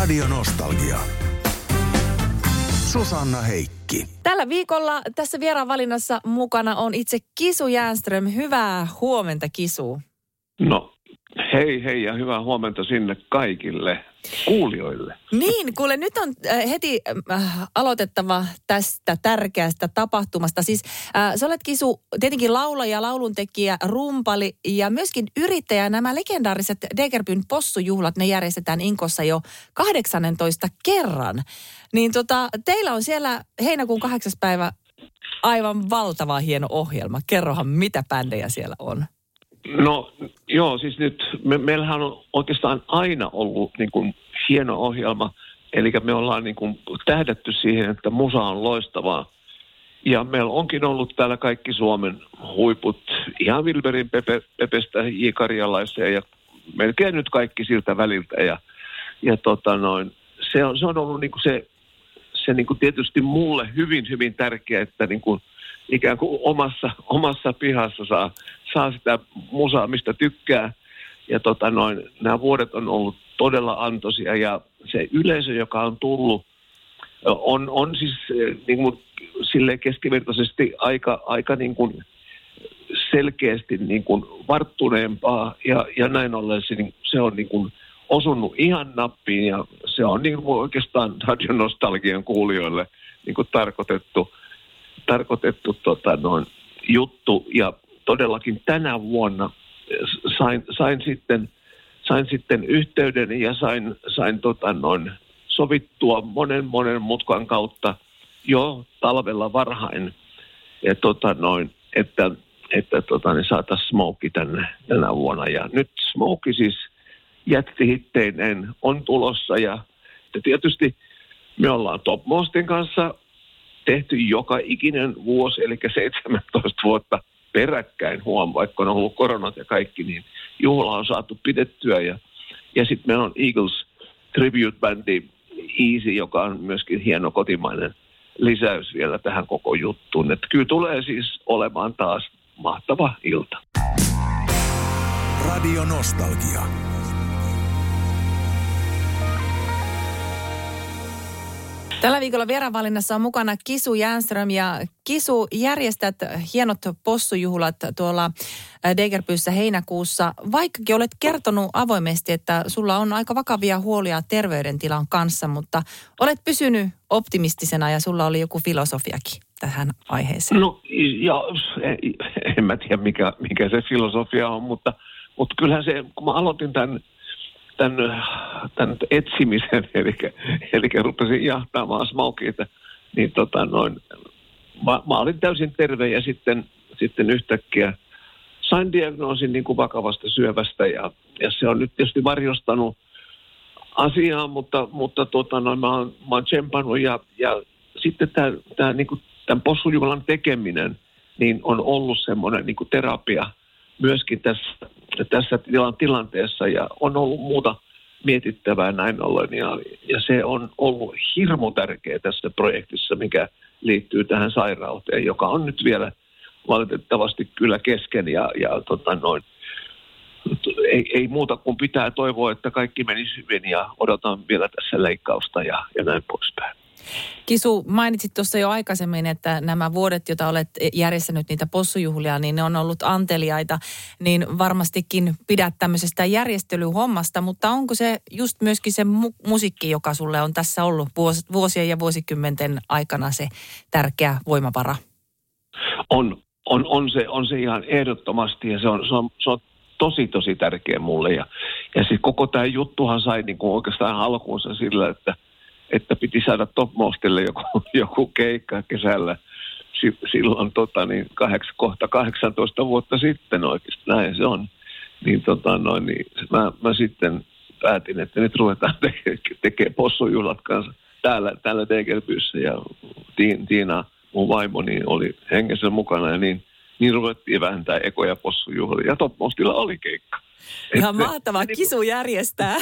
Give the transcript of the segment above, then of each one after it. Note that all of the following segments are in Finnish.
Radio Nostalgia. Susanna Heikki. Tällä viikolla tässä vieraan valinnassa mukana on itse Kisu Jänström. Hyvää huomenta Kisu. No hei hei ja hyvää huomenta sinne kaikille kuulijoille. Niin, kuule nyt on äh, heti äh, aloitettava tästä tärkeästä tapahtumasta. Siis äh, sä olet Kisu tietenkin laulaja, lauluntekijä, rumpali ja myöskin yrittäjä. Nämä legendaariset Degerbyn possujuhlat, ne järjestetään Inkossa jo 18 kerran. Niin tota, teillä on siellä heinäkuun kahdeksas päivä aivan valtava hieno ohjelma. Kerrohan, mitä bändejä siellä on. No joo, siis nyt me, meillähän on oikeastaan aina ollut niin kuin hieno ohjelma, eli me ollaan niin kuin tähdätty siihen, että musa on loistavaa. Ja meillä onkin ollut täällä kaikki Suomen huiput, ihan Wilberin Pepe, Pepestä J. Karjalaiseen ja melkein nyt kaikki siltä väliltä. Ja, ja tota noin, se, on, se on ollut niin kuin se, se niin kuin tietysti mulle hyvin, hyvin tärkeää, että niin kuin ikään kuin omassa, omassa pihassa saa, saa sitä musaa, mistä tykkää. Ja tota noin, nämä vuodet on ollut todella antoisia. Ja se yleisö, joka on tullut, on, on siis niin kuin, sille keskivertaisesti aika, aika niin kuin selkeästi niin kuin varttuneempaa. Ja, ja näin ollen se, niin, se on niin kuin osunut ihan nappiin. Ja se on niin kuin oikeastaan radionostalgian kuulijoille niin kuin tarkoitettu, tarkoitettu tota noin, juttu. Ja todellakin tänä vuonna sain, sain, sitten, sain sitten yhteyden ja sain, sain tota noin, sovittua monen monen mutkan kautta jo talvella varhain, ja tota noin, että, että tota, niin saataisiin Smoke tänne tänä vuonna. Ja nyt Smoke siis jättihitteineen on tulossa. Ja, tietysti me ollaan Topmostin kanssa tehty joka ikinen vuosi, eli 17 vuotta peräkkäin huom, vaikka on ollut koronat ja kaikki, niin juhla on saatu pidettyä. Ja, ja sitten meillä on Eagles tribute-bändi Easy, joka on myöskin hieno kotimainen lisäys vielä tähän koko juttuun. Että kyllä tulee siis olemaan taas mahtava ilta. Radio Nostalgia. Tällä viikolla vieraanvalinnassa on mukana Kisu Jänström ja Kisu järjestät hienot possujuhlat tuolla Degerbyssä heinäkuussa. Vaikkakin olet kertonut avoimesti, että sulla on aika vakavia huolia terveydentilan kanssa, mutta olet pysynyt optimistisena ja sulla oli joku filosofiakin tähän aiheeseen. No ja en mä tiedä mikä, mikä se filosofia on, mutta, mutta kyllähän se, kun mä aloitin tämän tämän, tämän etsimisen, eli, eli rupesin jahtaamaan smokeita, niin tota noin, mä, mä, olin täysin terve ja sitten, sitten yhtäkkiä sain diagnoosin niin kuin vakavasta syövästä ja, ja se on nyt tietysti varjostanut asiaa, mutta, mutta tota noin, mä, oon, mä oon tsempannut ja, ja sitten tämä, tämä niin kuin, tämän possujuhlan tekeminen niin on ollut semmoinen niin terapia myöskin tässä tässä tilanteessa ja on ollut muuta mietittävää näin ollen. Ja, ja se on ollut hirmu tärkeä tässä projektissa, mikä liittyy tähän sairauteen, joka on nyt vielä valitettavasti kyllä kesken ja, ja tota noin, ei, ei muuta kuin pitää toivoa, että kaikki menisi hyvin ja odotan vielä tässä leikkausta ja, ja näin poispäin. Kisu, mainitsit tuossa jo aikaisemmin, että nämä vuodet, joita olet järjestänyt niitä possujuhlia, niin ne on ollut anteliaita, niin varmastikin pidät tämmöisestä järjestelyhommasta, mutta onko se just myöskin se mu- musiikki, joka sulle on tässä ollut vuos- vuosien ja vuosikymmenten aikana se tärkeä voimavara? On, on, on, se, on se ihan ehdottomasti ja se on, se on, se on tosi, tosi tärkeä mulle. Ja, ja siis koko tämä juttuhan sai niin kuin oikeastaan alkuunsa sillä, että – että piti saada Topmostille joku, joku keikka kesällä silloin tota, niin kahdeksan, kohta 18 vuotta sitten oikeasti, näin se on. Niin, tota, noin, niin mä, mä, sitten päätin, että nyt ruvetaan tekemään teke possujuhlat kanssa täällä, täällä Tegelbyssä ja Tiina, mun vaimo, niin oli hengessä mukana ja niin, niin ruvettiin vähentää ekoja possujuhlia ja Topmostilla oli keikka. Ihan mahtava kisu järjestää.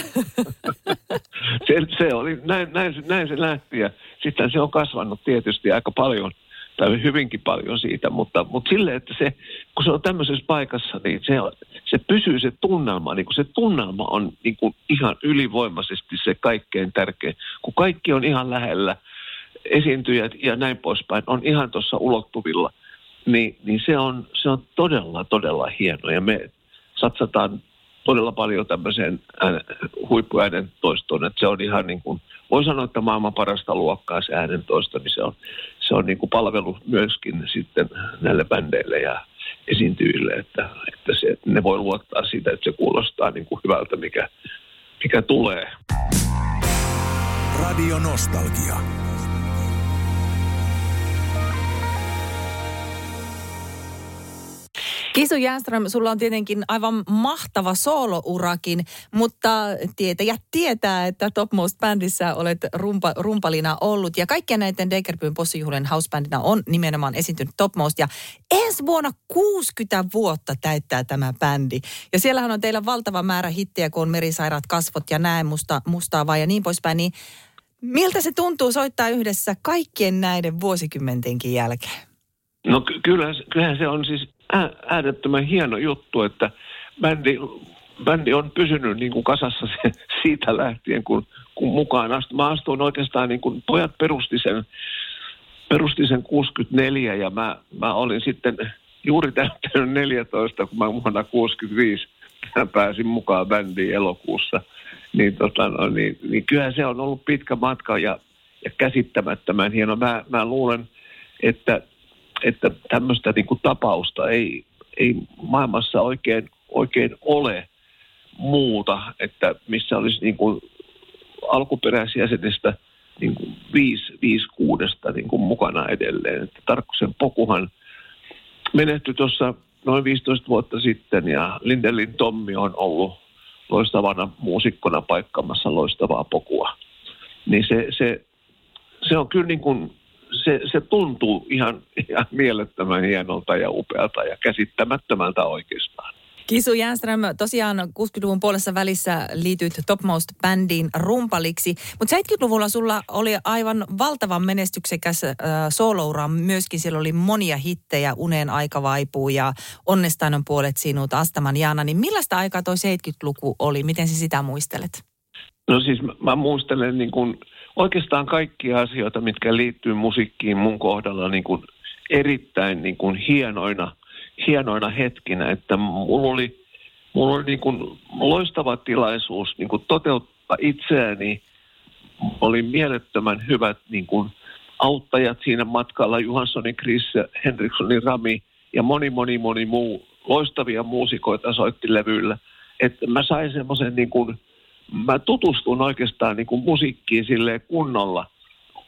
se, se oli, näin, näin, näin se lähti ja sitten se on kasvanut tietysti aika paljon tai hyvinkin paljon siitä, mutta, mutta sille, että se, kun se on tämmöisessä paikassa, niin se, se pysyy se tunnelma, niin kuin se tunnelma on niin kuin ihan ylivoimaisesti se kaikkein tärkein, kun kaikki on ihan lähellä, esiintyjät ja näin poispäin on ihan tuossa ulottuvilla, niin, niin se, on, se on todella, todella hieno ja me satsataan todella paljon tämmöiseen huippuäänen toistoon, että se on ihan niin kuin, voi sanoa, että maailman parasta luokkaa se äänen toisto, niin se on, se on niin kuin palvelu myöskin sitten näille bändeille ja esiintyjille, että, että se, ne voi luottaa siitä, että se kuulostaa niin kuin hyvältä, mikä, mikä tulee. Radio Nostalgia. Kisu Jänström, sulla on tietenkin aivan mahtava soolourakin, mutta tietäjät tietää, että Topmost Bandissa olet rumpa, rumpalina ollut. Ja kaikkien näiden Degerbyn Possijuhlen housebandina on nimenomaan esiintynyt Topmost. Ja ensi vuonna 60 vuotta täyttää tämä bändi. Ja siellähän on teillä valtava määrä hittejä, kun on Merisairaat kasvot ja Näe musta, mustaa vai ja niin poispäin. Niin miltä se tuntuu soittaa yhdessä kaikkien näiden vuosikymmentenkin jälkeen? No ky- kyllä, kyllähän se on siis äärettömän hieno juttu, että bändi, bändi on pysynyt niin kuin kasassa se, siitä lähtien, kun, kun mukaan astuin. Mä astuin oikeastaan, niin kuin pojat perusti sen, perusti sen 64 ja mä, mä olin sitten juuri täyttänyt 14, kun mä vuonna 65 mä pääsin mukaan bändiin elokuussa. Niin, tota, no, niin, niin kyllähän se on ollut pitkä matka ja, ja käsittämättömän hieno. Mä, mä luulen, että että tämmöistä niin kuin tapausta ei, ei maailmassa oikein, oikein ole muuta, että missä olisi niin kuin alkuperäisjäsenistä niin kuin viisi, viisi kuudesta niin kuin mukana edelleen. Että Tarkkosen Pokuhan menehtyi tuossa noin 15 vuotta sitten ja Lindelin Tommi on ollut loistavana muusikkona paikkamassa loistavaa pokua. Niin se, se, se on kyllä niin kuin se, se tuntuu ihan, ihan mielettömän hienolta ja upealta ja käsittämättömältä oikeastaan. Kisu Jänström, tosiaan 60-luvun puolessa välissä liityit Topmost Bandiin rumpaliksi, mutta 70-luvulla sulla oli aivan valtavan menestyksekäs äh, sooloura myöskin. Siellä oli monia hittejä, Uneen aika vaipuu ja Onnestaan on puolet sinut, Astaman Jaana. Niin millaista aikaa toi 70-luku oli? Miten sä sitä muistelet? No siis mä, mä muistelen niin kuin oikeastaan kaikkia asioita, mitkä liittyy musiikkiin mun kohdalla niin kuin erittäin niin kuin hienoina, hienoina hetkinä, että mulla oli, mulla oli niin kuin loistava tilaisuus niin kuin toteuttaa itseäni. Oli mielettömän hyvät niin kuin auttajat siinä matkalla, Johanssonin Chris, Henrikssonin Rami ja moni, moni, moni muu loistavia muusikoita soitti levyllä. Että mä sain semmoisen niin kuin mä tutustun oikeastaan niin kuin musiikkiin sille kunnolla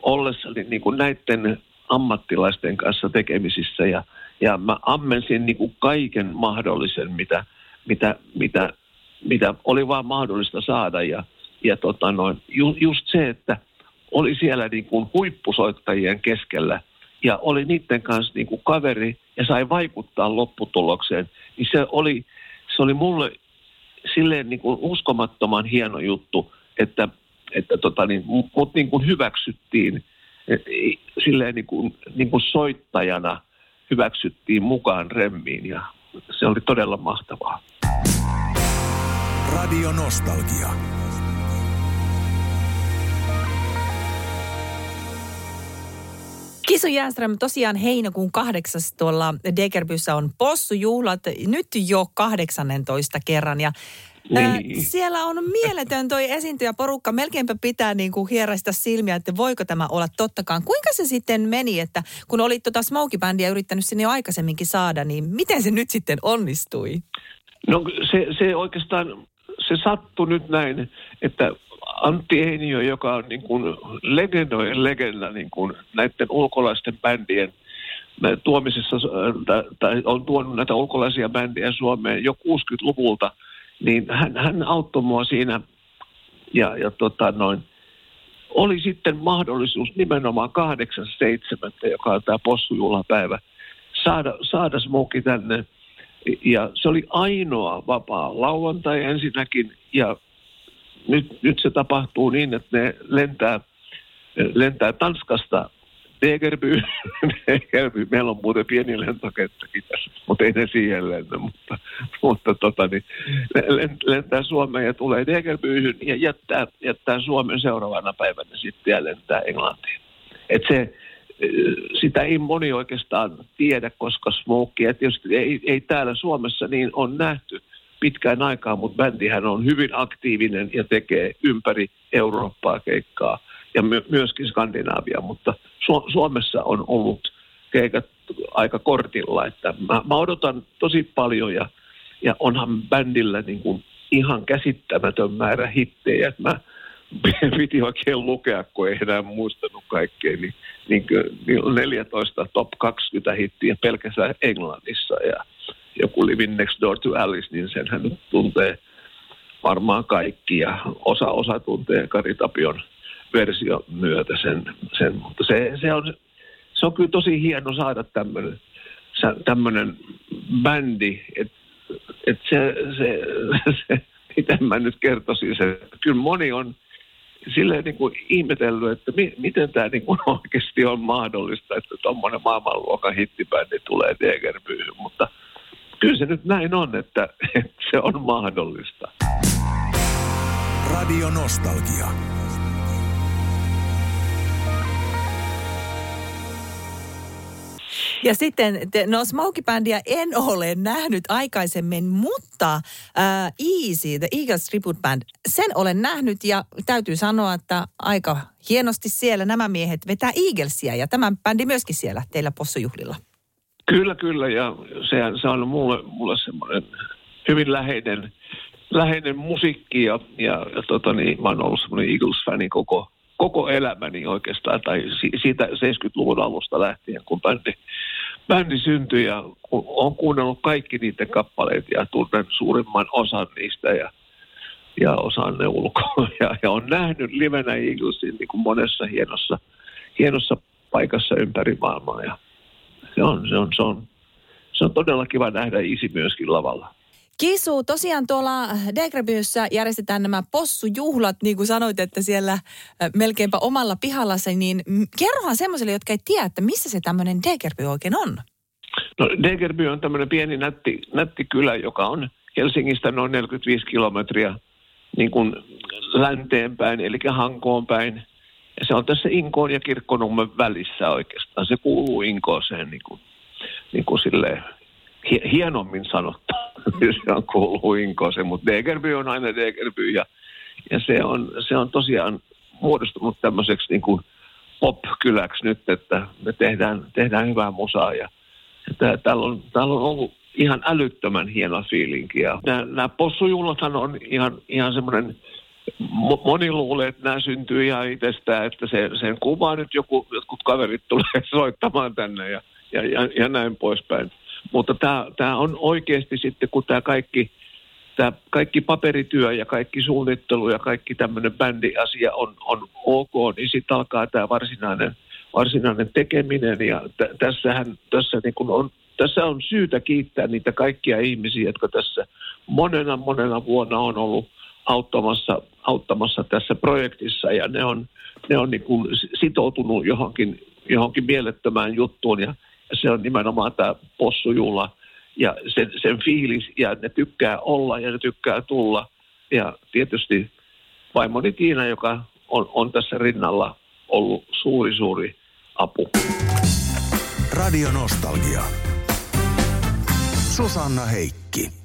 ollessani niin kuin näiden ammattilaisten kanssa tekemisissä ja, ja mä ammensin niin kuin kaiken mahdollisen, mitä, mitä, mitä, mitä oli vaan mahdollista saada. Ja, ja tota noin, ju, just se, että oli siellä niin kuin huippusoittajien keskellä ja oli niiden kanssa niin kuin kaveri ja sai vaikuttaa lopputulokseen, niin se oli, se oli mulle silleen niin kuin uskomattoman hieno juttu, että, että tota niin, mut niin kuin hyväksyttiin silleen niin kuin, niin kuin soittajana hyväksyttiin mukaan remmiin ja se oli todella mahtavaa. Radio Nostalgia. Kisu Jääström, tosiaan heinäkuun kahdeksas tuolla Degerbyssä on possujuhlat nyt jo 18 kerran ja niin. siellä on mieletön toi esiintyjäporukka. Melkeinpä pitää niin kuin hieräistä silmiä, että voiko tämä olla tottakaan. Kuinka se sitten meni, että kun olit tuota Smokey-bändiä yrittänyt sinne jo aikaisemminkin saada, niin miten se nyt sitten onnistui? No se, se oikeastaan, se sattui nyt näin, että Antti Einiö, joka on niin kuin legendojen legenda niin kuin näiden ulkolaisten bändien tuomisessa, tai on tuonut näitä ulkolaisia bändejä Suomeen jo 60-luvulta, niin hän, hän auttoi mua siinä ja, ja tota noin, oli sitten mahdollisuus nimenomaan 8.7., joka on tämä possujuhlapäivä, saada, saada smoki tänne. Ja se oli ainoa vapaa lauantai ensinnäkin, ja nyt, nyt se tapahtuu niin, että ne lentää, lentää Tanskasta Degerby, meillä on muuten pieni lentokenttäkin tässä, mutta ei ne siihen lennä, mutta, mutta tota, niin, lentää Suomeen ja tulee Degerbyhyn ja jättää, jättää Suomen seuraavana päivänä sitten ja lentää Englantiin. Et se, sitä ei moni oikeastaan tiedä, koska Smokea tietysti ei, ei täällä Suomessa niin on nähty pitkään aikaa, mutta bändihän on hyvin aktiivinen ja tekee ympäri Eurooppaa keikkaa ja my- myöskin Skandinaavia, mutta Su- Suomessa on ollut keikat aika kortilla, että mä, mä odotan tosi paljon ja, ja onhan bändillä niin kuin ihan käsittämätön määrä hittejä, että mä piti oikein lukea, kun ei enää muistanut kaikkea, niin, niin, niin 14 top 20 hittiä pelkästään Englannissa ja joku Living Next Door to Alice, niin sen hän tuntee varmaan kaikki ja osa, osa tuntee Kari Tapion versio myötä sen, sen. mutta se, se, on, se on kyllä tosi hieno saada tämmöinen tämmöinen bändi, että et se, se, se, miten mä nyt kertoisin se, kyllä moni on silleen niin kuin ihmetellyt, että mi, miten tämä niin kuin oikeasti on mahdollista, että tuommoinen maailmanluokan hittibändi tulee Degerbyyn, mutta kyllä se nyt näin on, että, että se on mahdollista. Radio Nostalgia. Ja sitten, no Smokey-bändiä en ole nähnyt aikaisemmin, mutta äh, Easy, The Eagles Tribute Band, sen olen nähnyt ja täytyy sanoa, että aika hienosti siellä nämä miehet vetää Eaglesia ja tämän bändi myöskin siellä teillä possujuhlilla. Kyllä, kyllä ja se, on mulle, mulle semmoinen hyvin läheinen, läheinen musiikki ja, ja, ja tota niin, mä oon ollut semmoinen Eagles-fani koko, koko elämäni oikeastaan, tai siitä 70-luvun alusta lähtien, kun bändi, bändi syntyi ja olen kuunnellut kaikki niiden kappaleet ja tunnen suurimman osan niistä ja, ja osaan ne ulkoa. Ja, ja on nähnyt livenä Eaglesin niin kuin monessa hienossa, hienossa paikassa ympäri maailmaa ja se on, se on, se on, se on todella kiva nähdä isi myöskin lavalla. Kisu, tosiaan tuolla Degrebyssä järjestetään nämä possujuhlat, niin kuin sanoit, että siellä melkeinpä omalla pihallasi, niin kerrohan semmoiselle, jotka ei tiedä, että missä se tämmöinen Degerby oikein on? No Degerby on tämmöinen pieni nätti, nätti kylä, joka on Helsingistä noin 45 kilometriä niin kuin länteenpäin, eli Hankoon päin. Se on tässä Inkoon ja Kirkkonummen välissä oikeastaan. Se kuuluu Inkooseen niin kuin, niin kuin silleen hienommin sanottu, se on kuuluu Inkooseen, mutta Degerby on aina Degerby ja, ja se, on, se on tosiaan muodostunut tämmöiseksi niin kuin pop-kyläksi nyt, että me tehdään, tehdään hyvää musaa ja, ja täällä, on, täällä on ollut ihan älyttömän hieno fiilinki. Ja nämä, nämä possujuhlathan on ihan, ihan semmoinen moni luulee, että nämä syntyy ihan itsestään, että se, sen kuvaa nyt joku, jotkut kaverit tulee soittamaan tänne ja, ja, ja, ja näin poispäin. Mutta tämä, tämä on oikeasti sitten, kun tämä kaikki, tämä kaikki paperityö ja kaikki suunnittelu ja kaikki tämmöinen bändiasia on, on ok, niin sitten alkaa tämä varsinainen, varsinainen tekeminen. Ja t- tässähän, tässä, niin kun on, tässä on syytä kiittää niitä kaikkia ihmisiä, jotka tässä monena monena vuonna on ollut auttamassa, auttamassa tässä projektissa ja ne on, ne on niin kuin sitoutunut johonkin, johonkin mielettömään juttuun ja se on nimenomaan tämä possujuhla ja sen, sen fiilis ja ne tykkää olla ja ne tykkää tulla ja tietysti vaimoni Tiina, joka on, on tässä rinnalla ollut suuri suuri apu. Radio Nostalgia. Susanna Heikki.